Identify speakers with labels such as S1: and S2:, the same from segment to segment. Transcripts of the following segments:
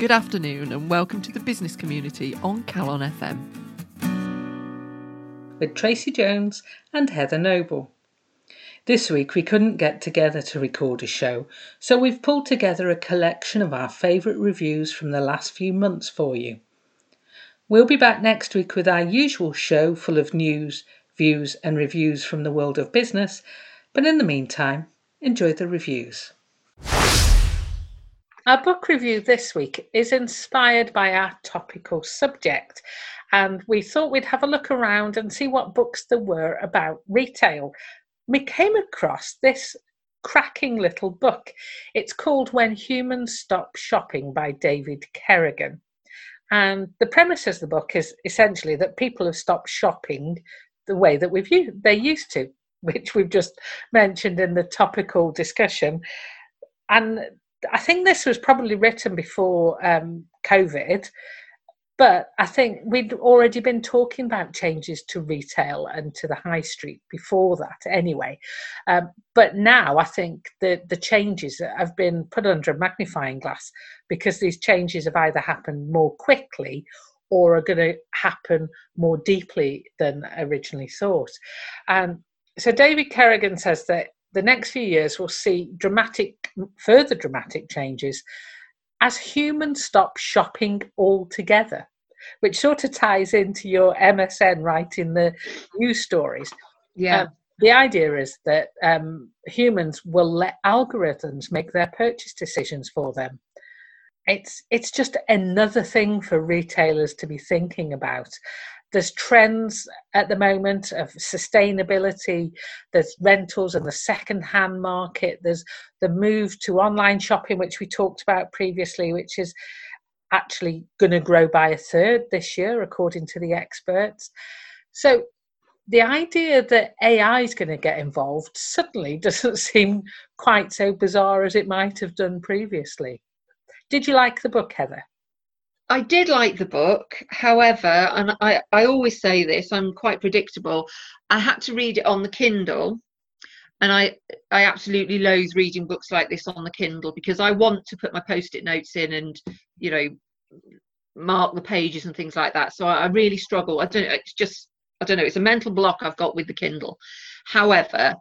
S1: Good afternoon and welcome to the business community on Calon FM.
S2: With Tracy Jones and Heather Noble. This week we couldn't get together to record a show, so we've pulled together a collection of our favourite reviews from the last few months for you. We'll be back next week with our usual show full of news, views, and reviews from the world of business, but in the meantime, enjoy the reviews. Our book review this week is inspired by our topical subject, and we thought we'd have a look around and see what books there were about retail. We came across this cracking little book. It's called When Humans Stop Shopping by David Kerrigan. And the premise of the book is essentially that people have stopped shopping the way that we've they used to, which we've just mentioned in the topical discussion. And I think this was probably written before um, COVID, but I think we'd already been talking about changes to retail and to the high street before that, anyway. Um, but now I think the the changes have been put under a magnifying glass because these changes have either happened more quickly or are going to happen more deeply than originally thought. And so David Kerrigan says that the next few years will see dramatic, further dramatic changes as humans stop shopping altogether, which sort of ties into your MSN writing the news stories.
S3: Yeah. Um,
S2: the idea is that um, humans will let algorithms make their purchase decisions for them. It's it's just another thing for retailers to be thinking about there's trends at the moment of sustainability. There's rentals and the second hand market. There's the move to online shopping which we talked about previously which is actually going to grow by a third this year according to the experts. So the idea that ai is going to get involved suddenly doesn't seem quite so bizarre as it might have done previously. Did you like the book heather
S3: I did like the book, however, and I, I always say this, I'm quite predictable. I had to read it on the Kindle, and I I absolutely loathe reading books like this on the Kindle because I want to put my post-it notes in and you know mark the pages and things like that. So I, I really struggle. I don't. It's just I don't know. It's a mental block I've got with the Kindle. However,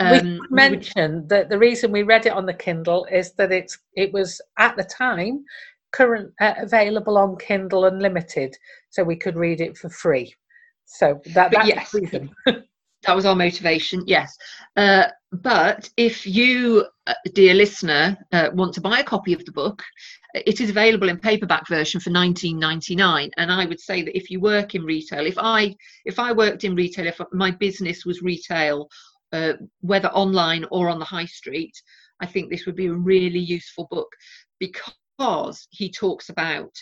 S2: um, we mentioned that the reason we read it on the Kindle is that it's it was at the time current uh, available on Kindle Unlimited, so we could read it for free. So that that's
S3: yes. reason. that was our motivation, yes. Uh, but if you, uh, dear listener, uh, want to buy a copy of the book, it is available in paperback version for 19.99. And I would say that if you work in retail, if I if I worked in retail, if my business was retail, uh, whether online or on the high street, I think this would be a really useful book because because he talks about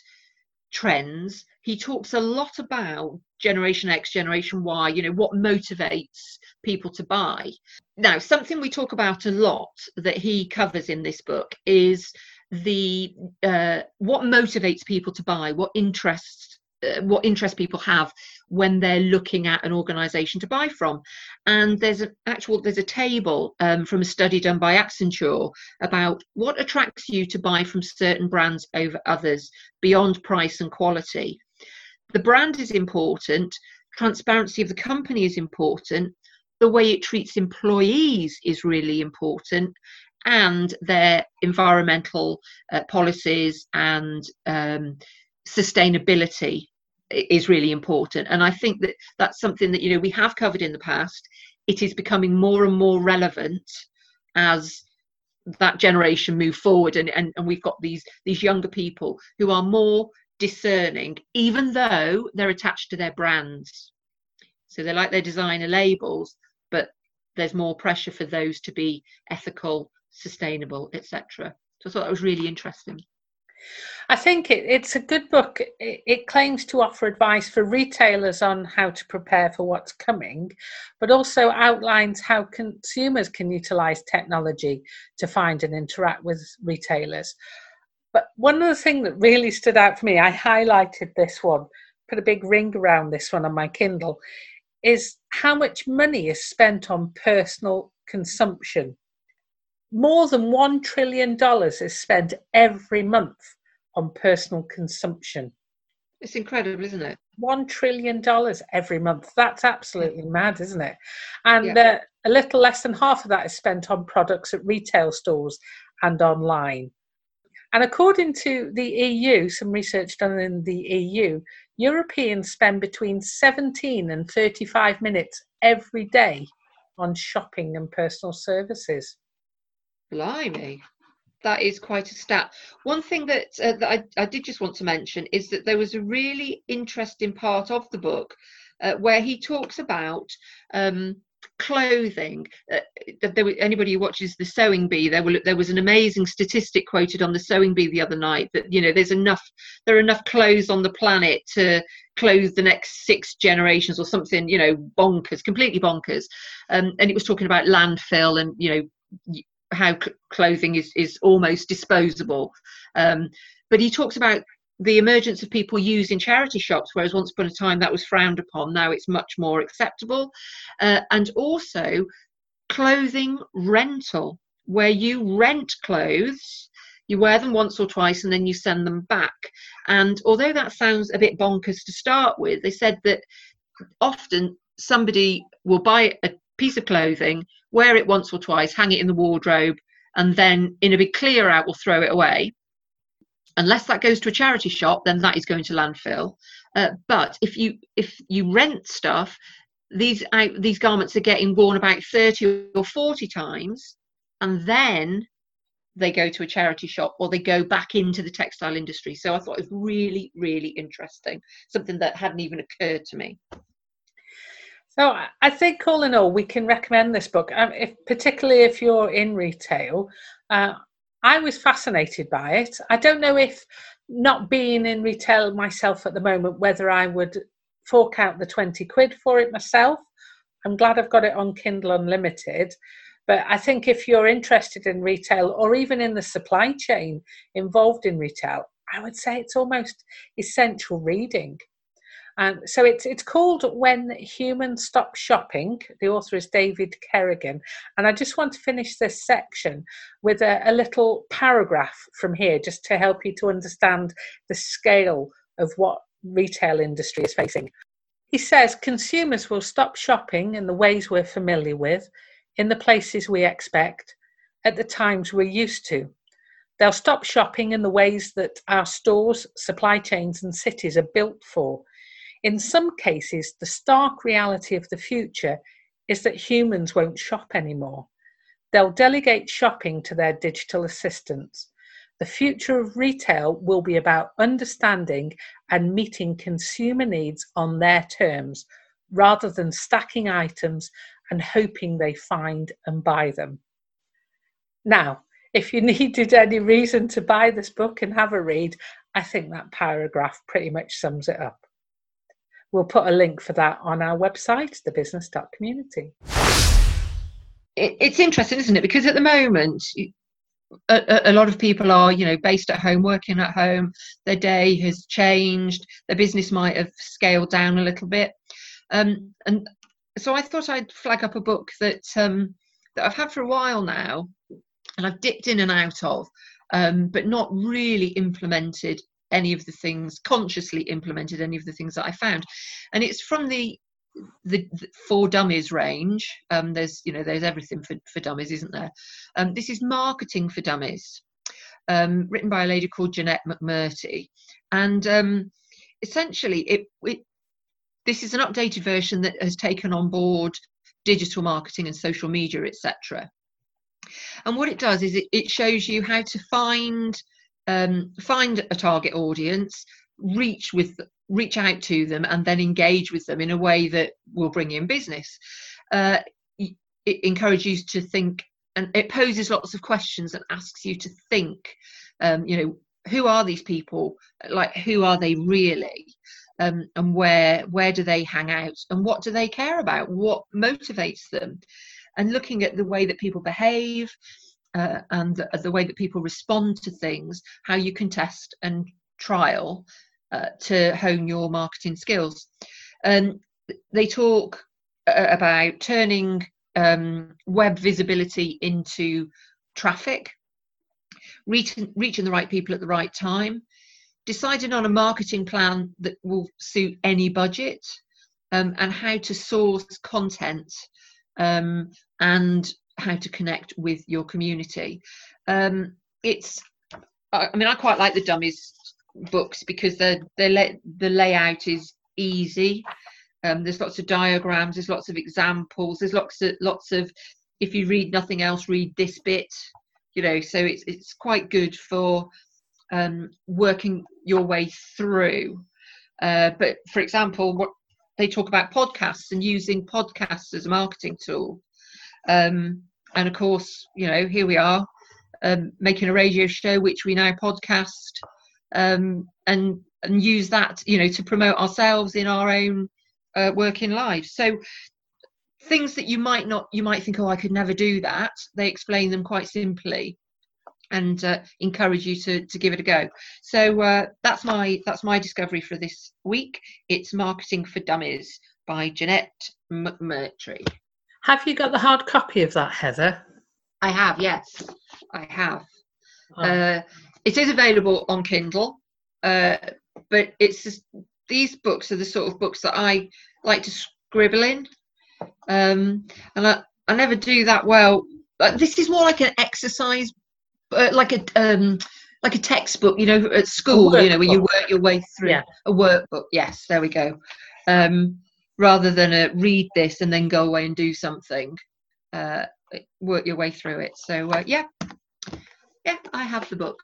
S3: trends. He talks a lot about Generation X, Generation Y, you know, what motivates people to buy. Now, something we talk about a lot that he covers in this book is the uh, what motivates people to buy, what interests uh, what interest people have when they're looking at an organization to buy from. And there's an actual there's a table um, from a study done by accenture about what attracts you to buy from certain brands over others beyond price and quality. The brand is important transparency of the company is important the way it treats employees is really important and their environmental uh, policies and um, sustainability is really important. And i think that that's something that you know we have covered in the past. It is becoming more and more relevant as that generation move forward and, and, and we've got these these younger people who are more discerning even though they're attached to their brands. So they like their designer labels but there's more pressure for those to be ethical sustainable etc so i thought that was really interesting
S2: I think it, it's a good book. It, it, claims to offer advice for retailers on how to prepare for what's coming, but also outlines how consumers can utilize technology to find and interact with retailers. But one of the things that really stood out for me, I highlighted this one, put a big ring around this one on my Kindle, is how much money is spent on personal consumption more than $1 trillion is spent every month on personal consumption.
S3: It's incredible, isn't it?
S2: One trillion dollars every month. That's absolutely mad, isn't it? And
S3: Yeah.
S2: uh, a little less than half of that is spent on products at retail stores and online. And according to the EU, some research done in the EU, Europeans spend between 17 and 35 minutes every day on shopping and personal services.
S3: Blimey. That is quite a stat. One thing that, uh, that I, I did just want to mention is that there was a really interesting part of the book uh, where he talks about um, clothing. Uh, there, were- anybody who watches the Sewing Bee, there, will, there was an amazing statistic quoted on the Sewing Bee the other night that you know there's enough there are enough clothes on the planet to clothe the next six generations or something you know bonkers, completely bonkers. Um, and it was talking about landfill and you know how c- clothing is is almost disposable. Um, but he talks about the emergence of people using charity shops, whereas once upon a time that was frowned upon. Now it's much more acceptable, uh, and also clothing rental, where you rent clothes. You wear them once or twice and then you send them back. And although that sounds a bit bonkers to start with, they said that often somebody will buy a piece of clothing, wear it once or twice, hang it in the wardrobe, and then in a big clear out we'll throw it away. Unless that goes to a charity shop, then that is going to landfill. Uh, but if you if you rent stuff, these these garments are getting worn about thirty or forty times, and then they go to a charity shop or they go back into the textile industry. So I thought it was really really interesting, something that hadn't even occurred to me.
S2: I- I think all in all, we can recommend this book, um, if, particularly if you're in retail. Uh, I was fascinated by it. I don't know if not being in retail myself at the moment, whether I would fork out the 20 quid for it myself. I'm glad I've got it on Kindle Unlimited. But I think if you're interested in retail or even in the supply chain involved in retail, I would say it's almost essential reading. And so it's it's called When Humans Stop Shopping. The author is David Kerrigan. And I just want to finish this section with a, a little paragraph from here, just to help you to understand the scale of what retail industry is facing. He says consumers will stop shopping in the ways we're familiar with, in the places we expect, at the times we're used to. They'll stop shopping in the ways that our stores, supply chains, and cities are built for. In some cases, the stark reality of the future is that humans won't shop anymore. They'll delegate shopping to their digital assistants. The future of retail will be about understanding and meeting consumer needs on their terms rather than stacking items and hoping they find and buy them. Now, if you needed any reason to buy this book and have a read, I think that paragraph pretty much sums it up. We'll put a link for that on our website, thebusiness.community.
S3: It, it's interesting, isn't it? Because at the moment, a- a lot of people are, you know, based at home, working at home. Their day has changed. Their business might have scaled down a little bit, um, and so I thought I'd flag up a book that um, that I've had for a while now, and I've dipped in and out of, um, but not really implemented any of the things consciously implemented any of the things that I found, and it's from the the, the for dummies range. Um there's you know there's everything for, for dummies isn't there? Um this is marketing for dummies um written by a lady called jeanette McMurtry and um essentially it, it this is an updated version that has taken on board digital marketing and social media etc and what it does is it, it shows you how to find um, find a target audience reach with reach out to them and then engage with them in a way that will bring in business. Uh, it encourages you to think and it poses lots of questions and asks you to think um, you know who are these people? Like who are they really? Um, and where where do they hang out? And what do they care about? What motivates them? And looking at the way that people behave uh, and the, the way that people respond to things how you can test and trial uh, to hone your marketing skills. Um, they talk uh, about turning um, web visibility into traffic, reaching, reaching the right people at the right time, deciding on a marketing plan that will suit any budget, um, and how to source content um, and how to connect with your community. Um, it's, I mean, I quite like the dummies books because the the the layout is easy. Um, there's lots of diagrams. There's lots of examples. There's lots of lots of. If you read nothing else, read this bit. You know, so it's it's quite good for um, working your way through. Uh, but for example, what they talk about podcasts and using podcasts as a marketing tool. Um, and of course, you know, here we are um, making a radio show, which we now podcast, um, and and use that, you know, to promote ourselves in our own uh, working lives. So things that you might not, you might think, oh, I could never do that. They explain them quite simply and uh, encourage you to, to give it a go. So uh, that's my that's my discovery for this week. It's Marketing for Dummies by Jeanette McMurtry.
S2: Have you got the hard copy of that, Heather?
S3: I have, yes, I have. Oh. Uh, it is available on Kindle, uh, but it's just, these books are the sort of books that I like to scribble in, um, and I, I never do that well. But this is more like an exercise uh, like a um, like a textbook, you know, at school, you know, where you work your way through
S2: yeah.
S3: a workbook. Yes, there we go. Um, rather than a read this and then go away and do something, uh, work your way through it. So uh, yeah, yeah, I have the book.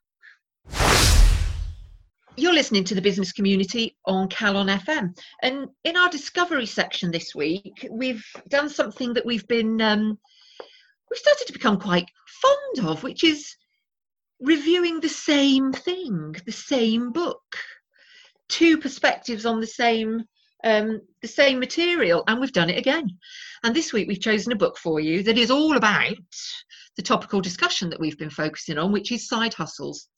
S3: You're listening to the business community on Calon FM, and in our discovery section this week, we've done something that we've been um, we've started to become quite fond of, which is reviewing the same thing, the same book, two perspectives on the same um, the same material, and we've done it again. And this week we've chosen a book for you that is all about the topical discussion that we've been focusing on, which is side hustles.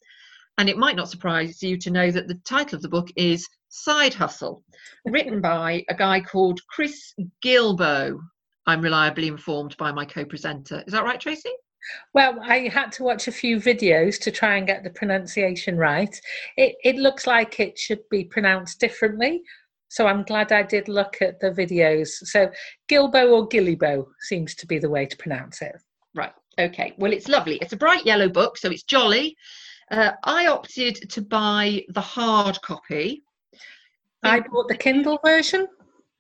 S3: And it might not surprise you to know that the title of the book is Side Hustle, written by a guy called Chris Guillebeau. I'm reliably informed by my co presenter. Is that right, Tracy?
S2: Well, I had to watch a few videos to try and get the pronunciation right. It, it looks like it should be pronounced differently. So I'm glad I did look at the videos. So Gilbo or Gillibo seems to be the way to pronounce it.
S3: Right. Okay. Well, it's lovely. It's a bright yellow book, so it's jolly. Uh, I opted to buy the hard copy.
S2: I bought the Kindle version.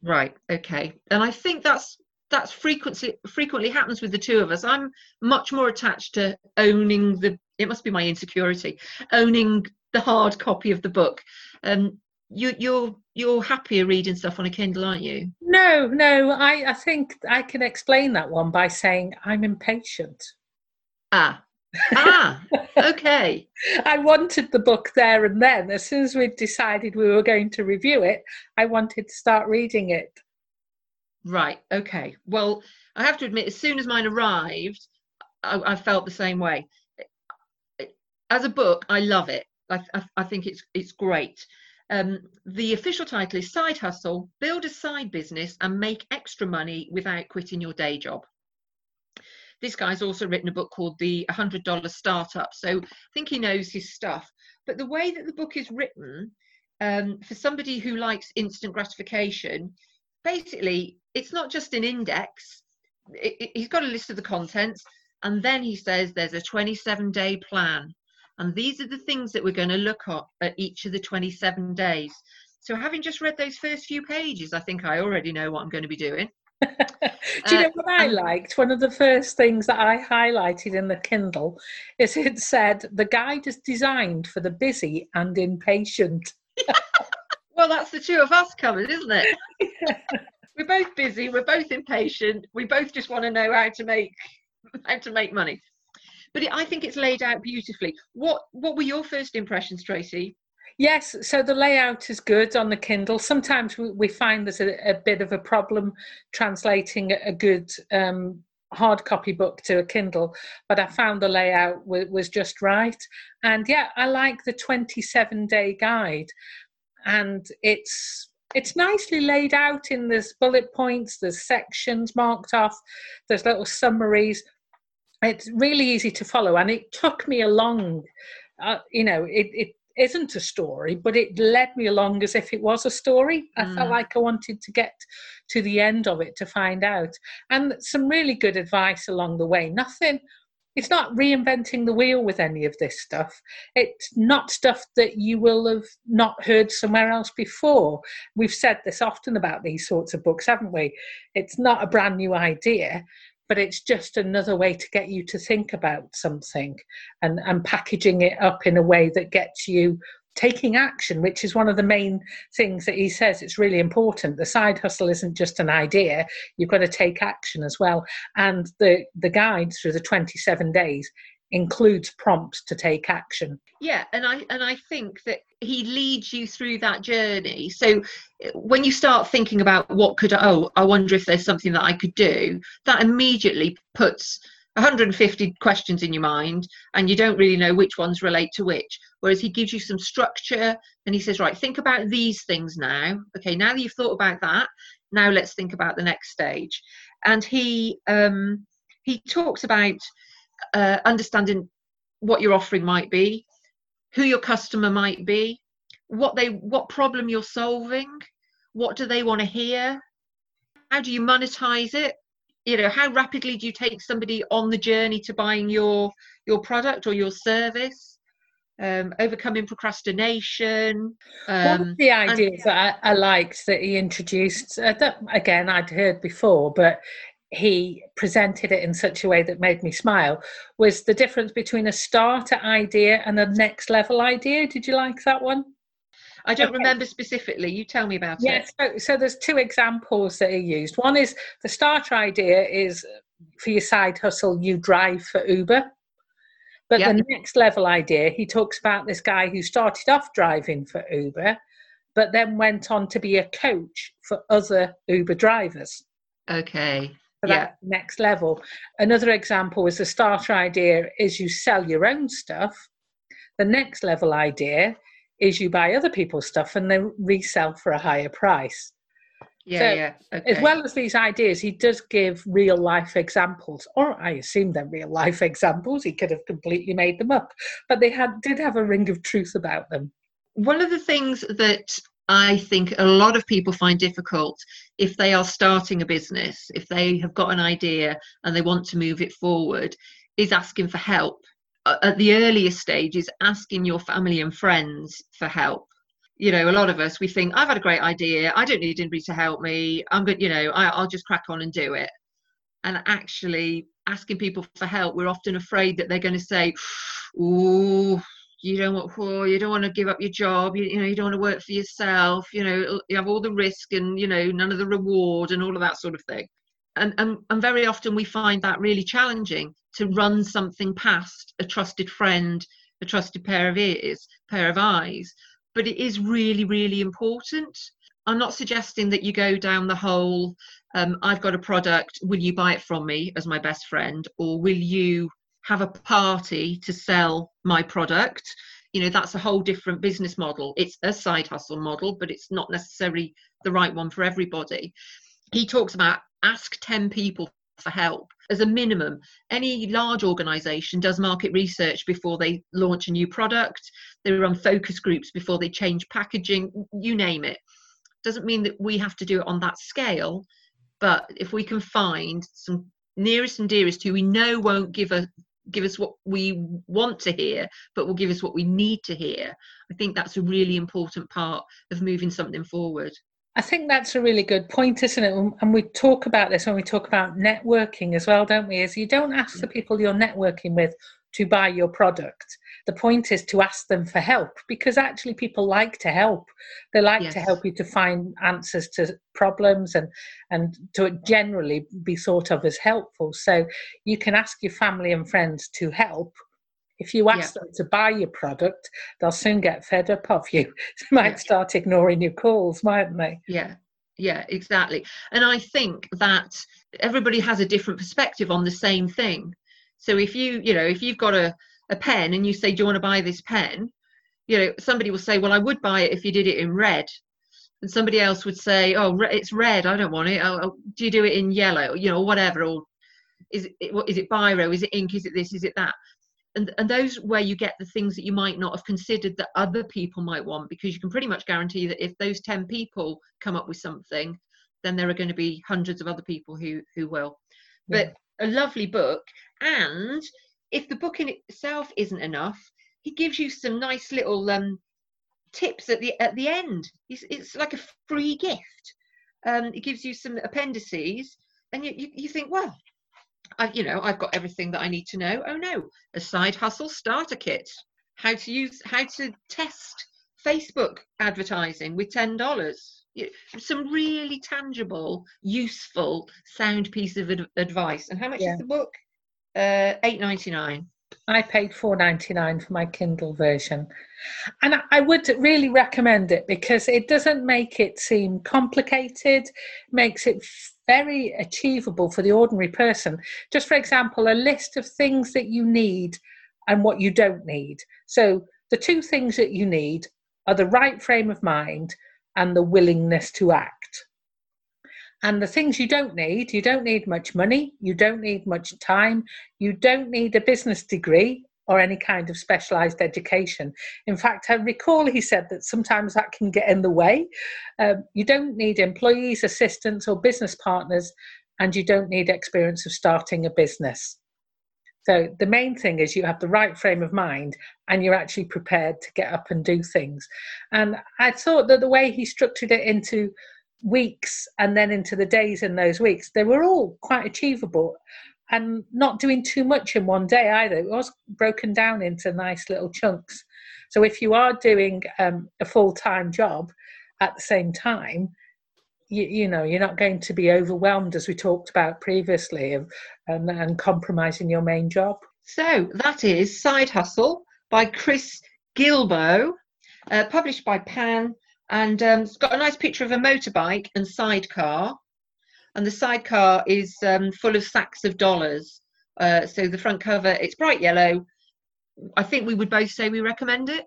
S3: Right. Okay. And I think that's that's frequently frequently happens with the two of us. I'm much more attached to owning the. It must be my insecurity, owning the hard copy of the book. Um, you, you're you're happier reading stuff on a Kindle, aren't you?
S2: No, no. I I think I can explain that one by saying I'm impatient.
S3: Ah, ah, okay.
S2: I wanted the book there and then. As soon as we decided we were going to review it, I wanted to start reading it.
S3: Right. Okay. Well, I have to admit, as soon as mine arrived, I, I felt the same way. As a book, I love it. I, I, I think it's it's great. Um, the official title is Side Hustle: Build a Side Business and Make Extra Money Without Quitting Your Day Job. This guy's also written a book called The $100 Startup, so I think he knows his stuff. But the way that the book is written, um, for somebody who likes instant gratification, basically it's not just an index it, it, he's got a list of the contents and then he says there's a 27 day plan and these are the things that we're going to look at at each of the 27 days so having just read those first few pages i think i already know what i'm going to be doing
S2: do you uh, know what I liked? One of the first things that I highlighted in the Kindle is it said the guide is designed for the busy and impatient.
S3: well, that's the two of us coming, isn't it? we're both busy we're both impatient we both just want to know how to make how to make money but it, i think it's laid out beautifully what what were your first impressions tracy
S2: Yes, so the layout is good on the Kindle. Sometimes we, we find there's a, a, bit of a problem translating a good um, hard copy book to a Kindle, but I found the layout w- was just right. And yeah, I like the 27 day guide, and it's it's nicely laid out in there's bullet points there's sections marked off there's little summaries it's really easy to follow and it took me along uh, you know it, it isn't a story, but it led me along as if it was a story. I felt
S3: Mm.
S2: like I wanted to get to the end of it to find out. And some really good advice along the way. Nothing, it's not reinventing the wheel with any of this stuff. It's not stuff that you will have not heard somewhere else before. We've said this often about these sorts of books, haven't we? It's not a brand new idea, but it's just another way to get you to think about something and, and packaging it up in a way that gets you taking action, which is one of the main things that he says it's really important. The side hustle isn't just an idea, you've got to take action as well. And the, the guide through the 27 days includes prompts to take action.
S3: yeah and i and i think that he leads you through that journey. So uh, when you start thinking about what could oh i wonder if there's something that i could do that immediately puts 150 questions in your mind and you don't really know which ones relate to which. Whereas he gives you some structure and he says right think about these things now. Okay now that you've thought about that now let's think about the next stage. And he um he talks about uh, understanding what your offering might be who your customer might be what they what problem you're solving what do they want to hear? How do you monetize it? You know how rapidly do you take somebody on the journey to buying your your product or your service? Um, overcoming procrastination
S2: One
S3: um,
S2: of the ideas that I, I liked that he introduced, uh, that again I'd heard before, but he presented it in such a way that made me smile, was the difference between a starter idea and a next level idea. Did you like that one?
S3: i don't
S2: okay.
S3: remember specifically you tell me about
S2: Yes.
S3: it
S2: So, so there's two examples that he used. One is the starter idea is for your side hustle, you drive for Uber. But
S3: Yeah.
S2: the next level idea, he talks about this guy who started off driving for Uber, but then went on to be a coach for other Uber drivers.
S3: okay
S2: So
S3: yeah
S2: that next level. Another example is the starter idea is you sell your own stuff. The next level idea is you buy other people's stuff and then resell for a higher price.
S3: yeah
S2: So,
S3: yeah okay.
S2: As well as these ideas, he does give real life examples, or I assume they're real life examples. He could have completely made them up, but they had did have a ring of truth about them.
S3: one of the things that I think a lot of people find difficult if they are starting a business, if they have got an idea and they want to move it forward, is asking for help. At the earliest stages, asking your family and friends for help. You know, a lot of us, we think, I've had a great idea. I don't need anybody to help me. I'm good, you know, I, I'll just crack on and do it. And actually, asking people for help, we're often afraid that they're going to say, "Ooh, you don't want you don't want to give up your job you, you know you don't want to work for yourself you know you have all the risk and you know none of the reward and all of that sort of thing. And, and and very often we find that really challenging to run something past a trusted friend a trusted pair of ears pair of eyes. But it is really really important. I'm not suggesting that you go down the whole um, i've got a product will you buy it from me as my best friend? or will you have a party to sell my product. You know that's a whole different business model. It's a side hustle model but it's not necessarily the right one for everybody. He talks about ask 10 people for help. As a minimum any large organization does market research before they launch a new product. They run focus groups before they change packaging you name it. Doesn't mean that we have to do it on that scale but if we can find some nearest and dearest who we know won't give us give us what we want to hear but will give us what we need to hear i think that's a really important part of moving something forward
S2: I think that's a really good point, isn't it? And we talk about this when we talk about networking as well, don't we? Is you don't ask the mm. people you're networking with to buy your product. The point is to ask them for help because actually people like to help. They like to help you to find answers to problems and and to generally be thought of as helpful. So you can ask your family and friends to help. If you ask them to buy your product, they'll soon get fed up of you. They might
S3: Yeah.
S2: start ignoring your calls, mightn't they?
S3: yeah yeah exactly and i think that everybody has a different perspective on the same thing so if you you know if you've got a, a pen and you say do you want to buy this pen? You know somebody will say well i would buy it if you did it in red. And somebody else would say oh it's red i don't want it. Oh, do you do it in yellow? You know whatever or is it what is it biro? Is it ink? Is it this? Is it that? And, and those where you get the things that you might not have considered that other people might want because you can pretty much guarantee that if those 10 people come up with something then there are going to be hundreds of other people who who will. But a lovely book and if the book in itself isn't enough he gives you some nice little um, tips at the at the end it's, it's like a free gift um, it gives you some appendices and you, you, you think well I, you know, I've got everything that I need to know. Oh no, a side hustle starter kit. How to use, how to test Facebook advertising with ten dollars. Some really tangible, useful, sound piece of ad- advice. And how much yeah. is the book? Uh, eight ninety nine.
S2: I paid four ninety nine for my Kindle version, and I would really recommend it because it doesn't make it seem complicated. Makes it very achievable for the ordinary person. Just for example, a list of things that you need and what you don't need. So, the two things that you need are the right frame of mind and the willingness to act. And the things you don't need, you don't need much money, you don't need much time, you don't need a business degree or any kind of specialized education. In fact, I recall he said that sometimes that can get in the way. Um, you don't need employees, assistants, or business partners, and you don't need experience of starting a business. So the main thing is you have the right frame of mind and you're actually prepared to get up and do things. And I thought that the way he structured it into weeks and then into the days in those weeks, they were all quite achievable and not doing too much in one day either. It was broken down into nice little chunks. So if you are doing um, a full time job at the same time, you, you, know you're not going to be overwhelmed as we talked about previously of, um, and compromising your main job.
S3: So that is Side Hustle by Chris Guillebeau, uh, published by Pan, and um, it's got a nice picture of a motorbike and sidecar and the sidecar is um, full of sacks of dollars. Uh, so the front cover, it's bright yellow. I think we would both say we recommend it.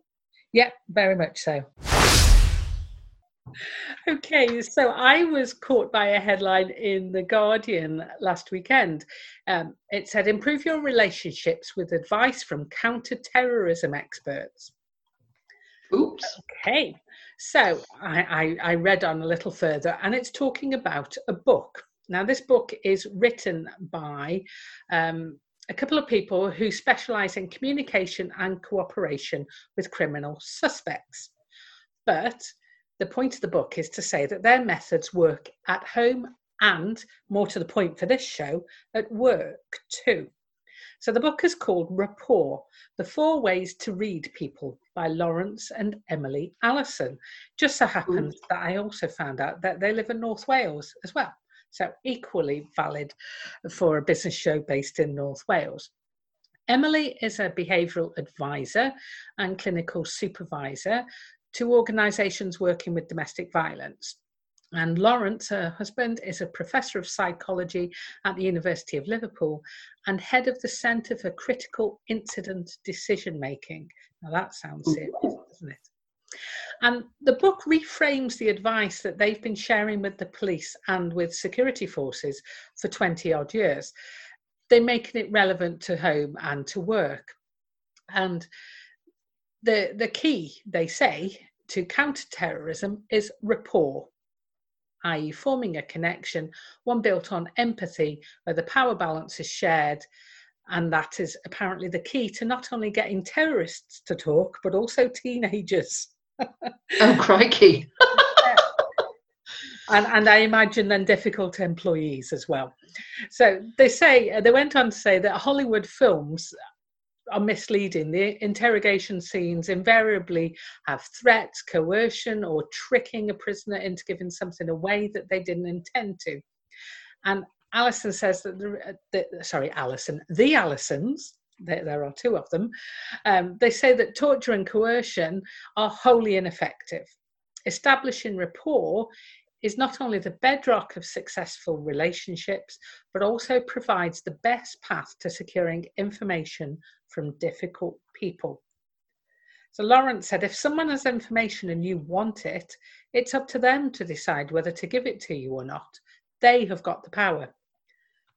S2: Yeah, very much so. Okay, so I was caught by a headline in The Guardian last weekend. Um, it said, Improve your relationships with advice from counter terrorism experts.
S3: Oops.
S2: Okay, so I, I, I read on a little further, and it's talking about a book. Now, this book is written by um, a couple of people who specialize in communication and cooperation with criminal suspects. But the point of the book is to say that their methods work at home and, more to the point for this show, at work too. So the book is called Rapport The Four Ways to Read People by Laurence and Emily Alison. Just so happens Ooh. that I also found out that they live in North Wales as well. So equally valid for a business show based in North Wales. Emily is a behavioural advisor and clinical supervisor to organisations working with domestic violence. And Laurence, her husband, is a professor of psychology at the University of Liverpool and head of the Centre for Critical Incident Decision Making. Now that sounds mm. serious, doesn't it? And the book reframes the advice that they've been sharing with the police and with security forces for 20 odd years. They're making it relevant to home and to work. And the, the key, they say, to counter terrorism is rapport i.e., forming a connection, one built on empathy, where the power balance is shared. And that is apparently the key to not only getting terrorists to talk, but also teenagers.
S3: oh, crikey.
S2: and, and I imagine then difficult employees as well. So they say, they went on to say that Hollywood films are misleading. The interrogation scenes invariably have threats, coercion, or tricking a prisoner into giving something away that they didn't intend to. And Alison says that the, the sorry, Alison, the Alisons, there, there are two of them, um, they say that torture and coercion are wholly ineffective. Establishing rapport is not only the bedrock of successful relationships, but also provides the best path to securing information from difficult people. So Laurence said, if someone has information and you want it, it's up to them to decide whether to give it to you or not. They have got the power.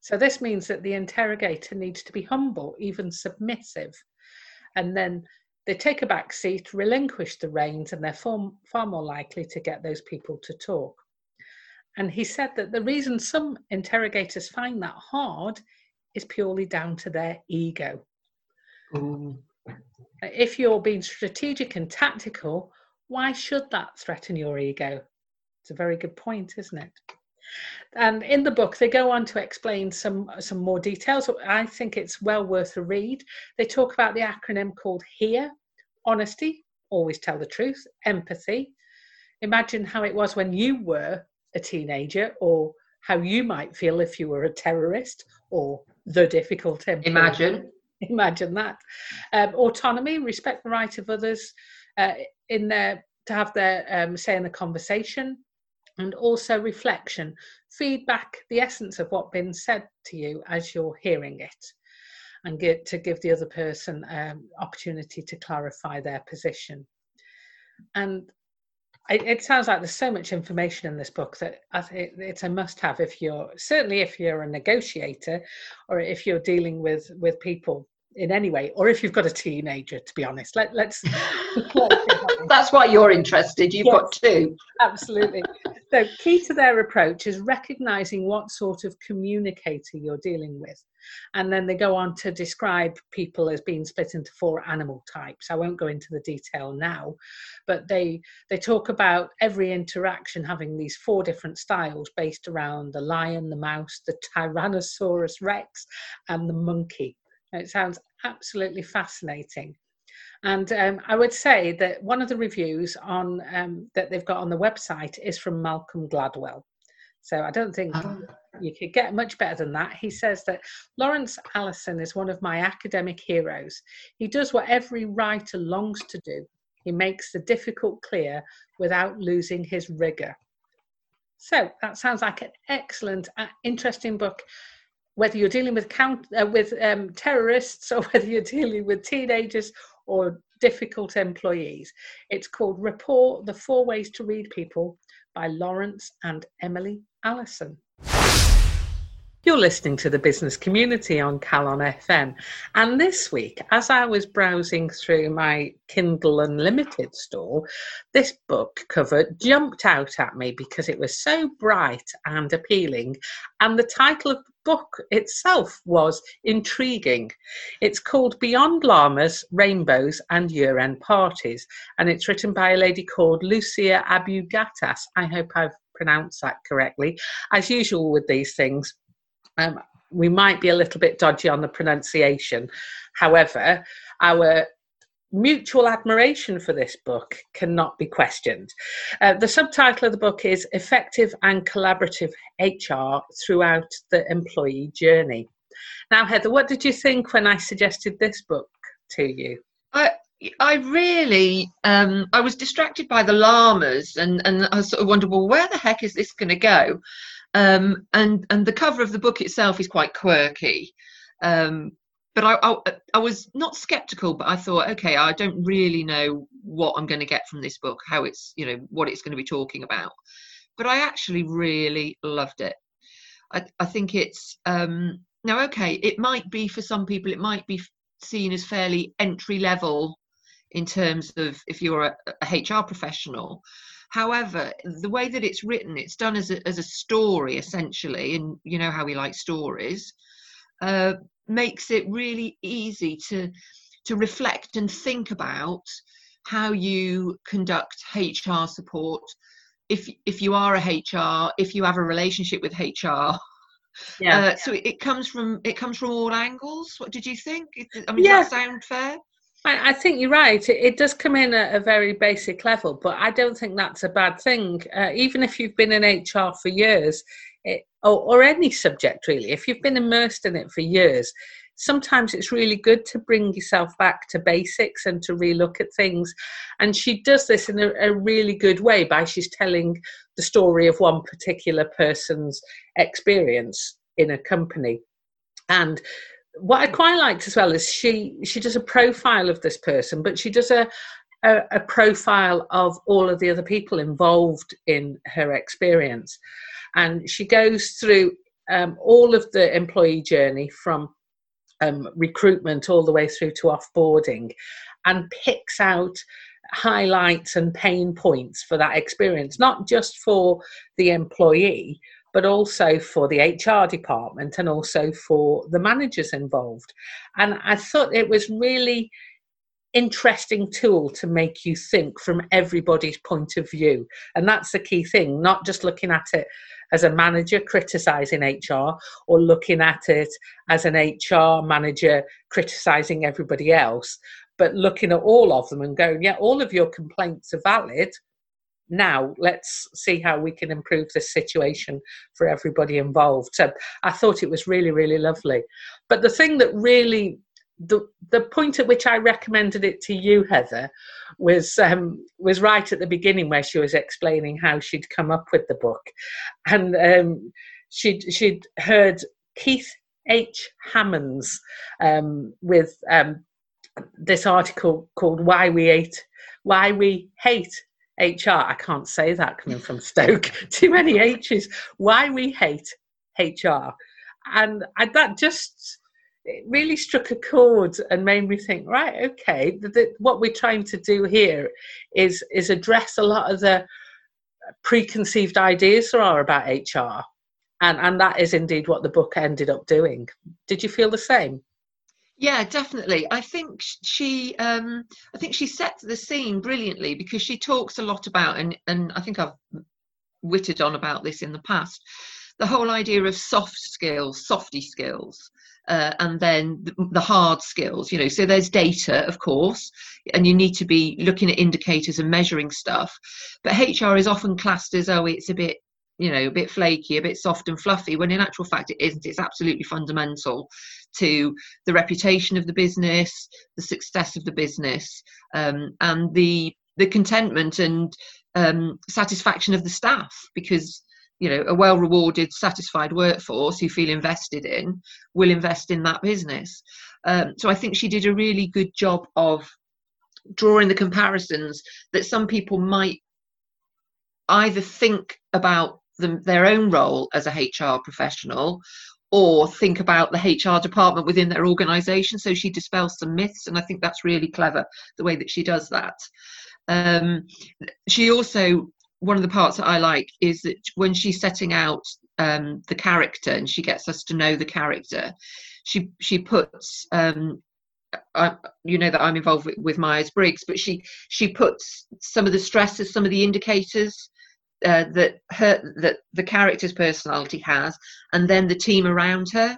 S2: So this means that the interrogator needs to be humble, even submissive. and then they take a back seat, relinquish the reins, and they're far, far more likely to get those people to talk. And he said that the reason some interrogators find that hard is purely down to their ego. Ooh. If you're being strategic and tactical, why should that threaten your ego? It's a very good point, isn't it? And in the book, they go on to explain some some more details. I think it's well worth a read. They talk about the acronym called HEAR: honesty, always tell the truth, empathy. Imagine how it was when you were a teenager, or how you might feel if you were a terrorist or the difficult.
S3: Imagine.
S2: Imagine that. Um, autonomy, respect the right of others uh, in their to have their um, say in the conversation, and also reflection, feedback, the essence of what's been said to you as you're hearing it, and get to give the other person um, opportunity to clarify their position. And it, it, sounds like there's so much information in this book that it's a must-have if you're certainly if you're a negotiator or if you're dealing with with people in any way, or if you've got a teenager, to be honest. Let, let's.
S3: That's why you're interested. You've yes, got two.
S2: absolutely. So, key to their approach is recognizing what sort of communicator you're dealing with. And then they go on to describe people as being split into four animal types. I won't go into the detail now, but they they talk about every interaction having these four different styles based around the lion, the mouse, the Tyrannosaurus Rex, and the monkey. It sounds absolutely fascinating. And um, I would say that one of the reviews on um, that they've got on the website is from Malcolm Gladwell. So I don't think oh. you could get much better than that. He says that Laurence Alison is one of my academic heroes. He does what every writer longs to do. He makes the difficult clear without losing his rigor. So that sounds like an excellent, uh, interesting book whether you're dealing with count uh, with um, terrorists or whether you're dealing with teenagers or difficult employees. It's called Rapport: The Four Ways to Read People by Laurence and Emily Alison. You're listening to the business community on Calon FM. And this week, as I was browsing through my Kindle Unlimited store, this book cover jumped out at me because it was so bright and appealing. And the title of the book itself was intriguing. It's called Beyond Llamas, Rainbows and Year End Parties. And it's written by a lady called Lucia Abu-Ghattas. I hope I've pronounced that correctly. As usual with these things, um, we might be a little bit dodgy on the pronunciation. However, our mutual admiration for this book cannot be questioned. Uh, the subtitle of the book is Effective and Collaborative HR Throughout the Employee Journey. Now, Heather, what did you think when I suggested this book to you?
S3: I, I really, um, I was distracted by the llamas, and and I sort of wondered, well, where the heck is this going to go? Um, and and the cover of the book itself is quite quirky. Um, but I, I, I was not skeptical, but I thought, okay, I don't really know what I'm going to get from this book, how it's you know what it's going to be talking about. But I actually really loved it. I, I think it's um, now okay. It might be for some people, it might be seen as fairly entry level in terms of if you're a, a HR professional. However, the way that it's written, it's done as a, as a story essentially, and you know how we like stories, uh, makes it really easy to to reflect and think about how you conduct HR support. If if you are a HR, if you have a relationship with HR, yeah. Uh, so it, it, comes from it comes from all angles. What did you think? I mean, yeah. does that sound fair?
S2: I, I think you're right. It, it, does come in at a very basic level, but I don't think that's a bad thing. Uh, even if you've been in HR for years, it, or, or any subject really, if you've been immersed in it for years, sometimes it's really good to bring yourself back to basics and to relook at things. And she does this in a, a, really good way by she's telling the story of one particular person's experience in a company. And what I quite liked as well is she she does a profile of this person, but she does a, a, a profile of all of the other people involved in her experience, and she goes through um, all of the employee journey from um, recruitment all the way through to offboarding and picks out highlights and pain points for that experience, not just for the employee, but also for the HR department and also for the managers involved. And I thought it was really interesting tool to make you think from everybody's point of view. And that's the key thing, not just looking at it as a manager criticizing HR or looking at it as an HR manager criticizing everybody else, but looking at all of them and going, yeah, all of your complaints are valid. Now let's see how we can improve this situation for everybody involved. So I thought it was really, really lovely. But the thing that really the the point at which I recommended it to you, Heather, was um, was right at the beginning where she was explaining how she'd come up with the book, and um, she'd she'd heard Keith H. Hammonds um, with um, this article called "Why We Hate Why We Hate HR." I can't say that coming from Stoke. Too many H's. Why we hate HR, and I, that just it really struck a chord and made me think right okay the, the, what we're trying to do here is is address a lot of the preconceived ideas there are about hr and and that is indeed what the book ended up doing did you feel the same
S3: yeah definitely. I think she um i think she sets the scene brilliantly because she talks a lot about and and i think i've witted on about this in the past the whole idea of soft skills softy skills uh, and then the, the, hard skills you know. So there's data of course and you need to be looking at indicators and measuring stuff. But hr is often classed as oh it's a bit you know a bit flaky a bit soft and fluffy when in actual fact it isn't. It's absolutely fundamental to the reputation of the business the success of the business um, and the the contentment and um, satisfaction of the staff because you know a well rewarded satisfied workforce who feel invested in will invest in that business. Um, so i think she did a really good job of drawing the comparisons that some people might either think about their own role as a hr professional or think about the hr department within their organization. So she dispels some myths and i think that's really clever the way that she does that. Um, she also one of the parts that I like is that when she's setting out um, the character and she gets us to know the character, she she puts um, I, you know that I'm involved with, with Myers Briggs, but she she puts some of the stresses, some of the indicators uh, that her that the character's personality has, and then the team around her,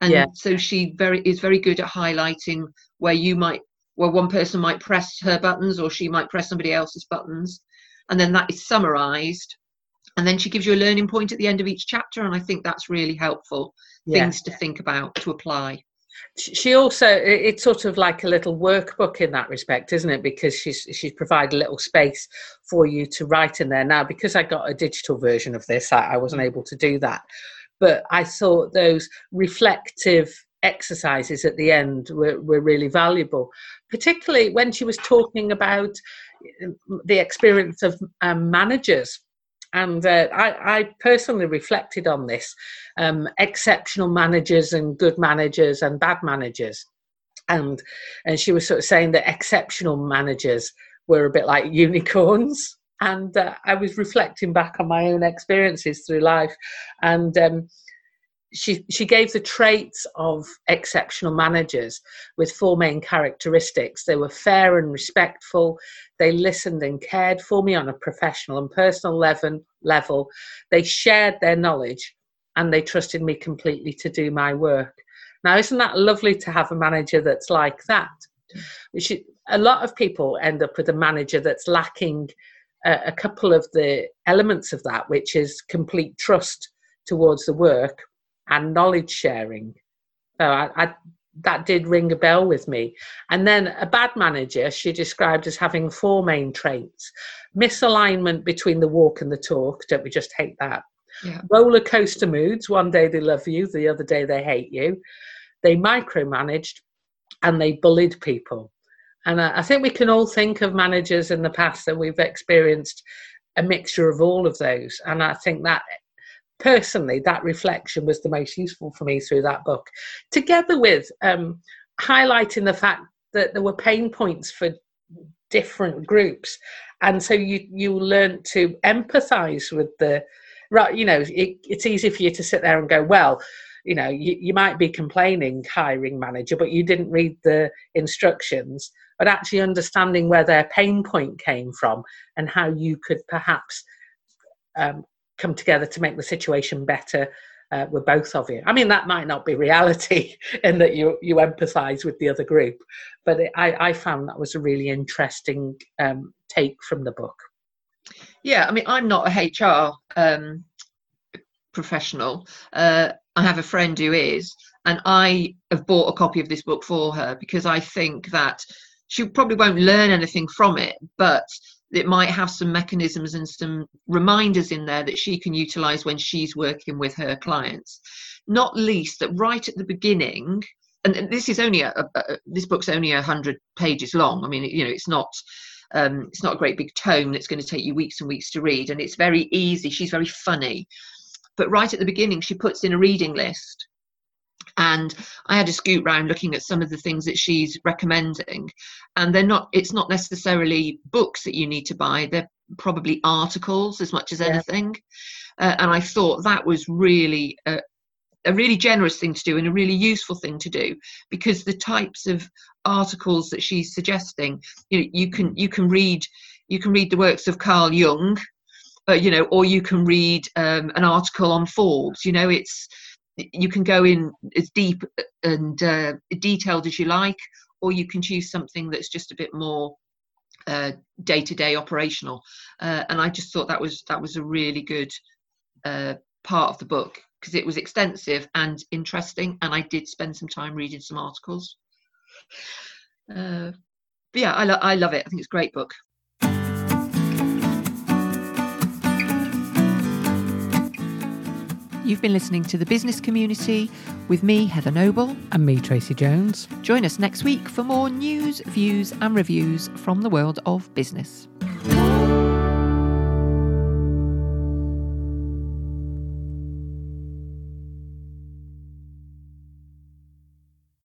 S3: and yeah. so she very is very good at highlighting where you might where one person might press her buttons or she might press somebody else's buttons and then that is summarized and then she gives you a learning point at the end of each chapter and i think that's really helpful yeah. things to think about to apply
S2: she also it's sort of like a little workbook in that respect isn't it? Because she's she's provided a little space for you to write in there. Now because i got a digital version of this i, I wasn't able to do that. But i thought those reflective exercises at the end were, were really valuable particularly when she was talking about the experience of um, managers. And uh, I, I, personally reflected on this um, exceptional managers and good managers and bad managers. And, and she was sort of saying that exceptional managers were a bit like unicorns. And uh, I was reflecting back on my own experiences through life. And um, she she gave the traits of exceptional managers with four main characteristics. They were fair and respectful. They listened and cared for me on a professional and personal level level. They shared their knowledge and they trusted me completely to do my work. Now isn't that lovely to have a manager that's like that? Which a lot of people end up with a manager that's lacking a, a couple of the elements of that which is complete trust towards the work and knowledge sharing. So I, I, that did ring a bell with me. And then a bad manager, she described as having four main traits misalignment between the walk and the talk. Don't we just hate that? Yeah. Roller coaster moods. One day they love you, the other day they hate you. They micromanaged and they bullied people. And I, I think we can all think of managers in the past that we've experienced a mixture of all of those. And I think that personally, that reflection was the most useful for me through that book, together with um, highlighting the fact that there were pain points for different groups, and so you you learn to empathise with the right. You know, it, it's easy for you to sit there and go, well. You know, you, you might be complaining, hiring manager, but you didn't read the instructions. But actually understanding where their pain point came from and how you could perhaps um, come together to make the situation better uh, with both of you. I mean, that might not be reality in that you you empathise with the other group, but it, I, I found that was a really interesting um, take from the book.
S3: Yeah, I mean, I'm not a HR um, professional. Uh, I have a friend who is, and I have bought a copy of this book for her because I think that she probably won't learn anything from it, but it might have some mechanisms and some reminders in there that she can utilize when she's working with her clients. Not least that right at the beginning and this is only a, a, this book's only a hundred pages long. I mean you know it's not um, it's not a great big tome that's going to take you weeks and weeks to read and it's very easy. She's very funny. But right at the beginning she puts in a reading list and i had a scoot round looking at some of the things that she's recommending. And they're not it's not necessarily books that you need to buy. They're probably articles as much as yeah. anything. Uh, and i thought that was really a, a really generous thing to do and a really useful thing to do because the types of articles that she's suggesting you know, you can you can read you can read the works of carl jung uh, you know or you can read um, an article on forbes. You know it's you can go in as deep and uh, detailed as you like, or you can choose something that's just a bit more day to day operational. Uh, and I just thought that was that was a really good uh, part of the book because it was extensive and interesting, and I did spend some time reading some articles. Uh, yeah, I, lo- I love it. I think it's a great book.
S1: You've been listening to The Business Community with me, Heather Noble.
S4: And me, Tracy Jones.
S1: Join us next week for more news, views, and reviews from the world of business.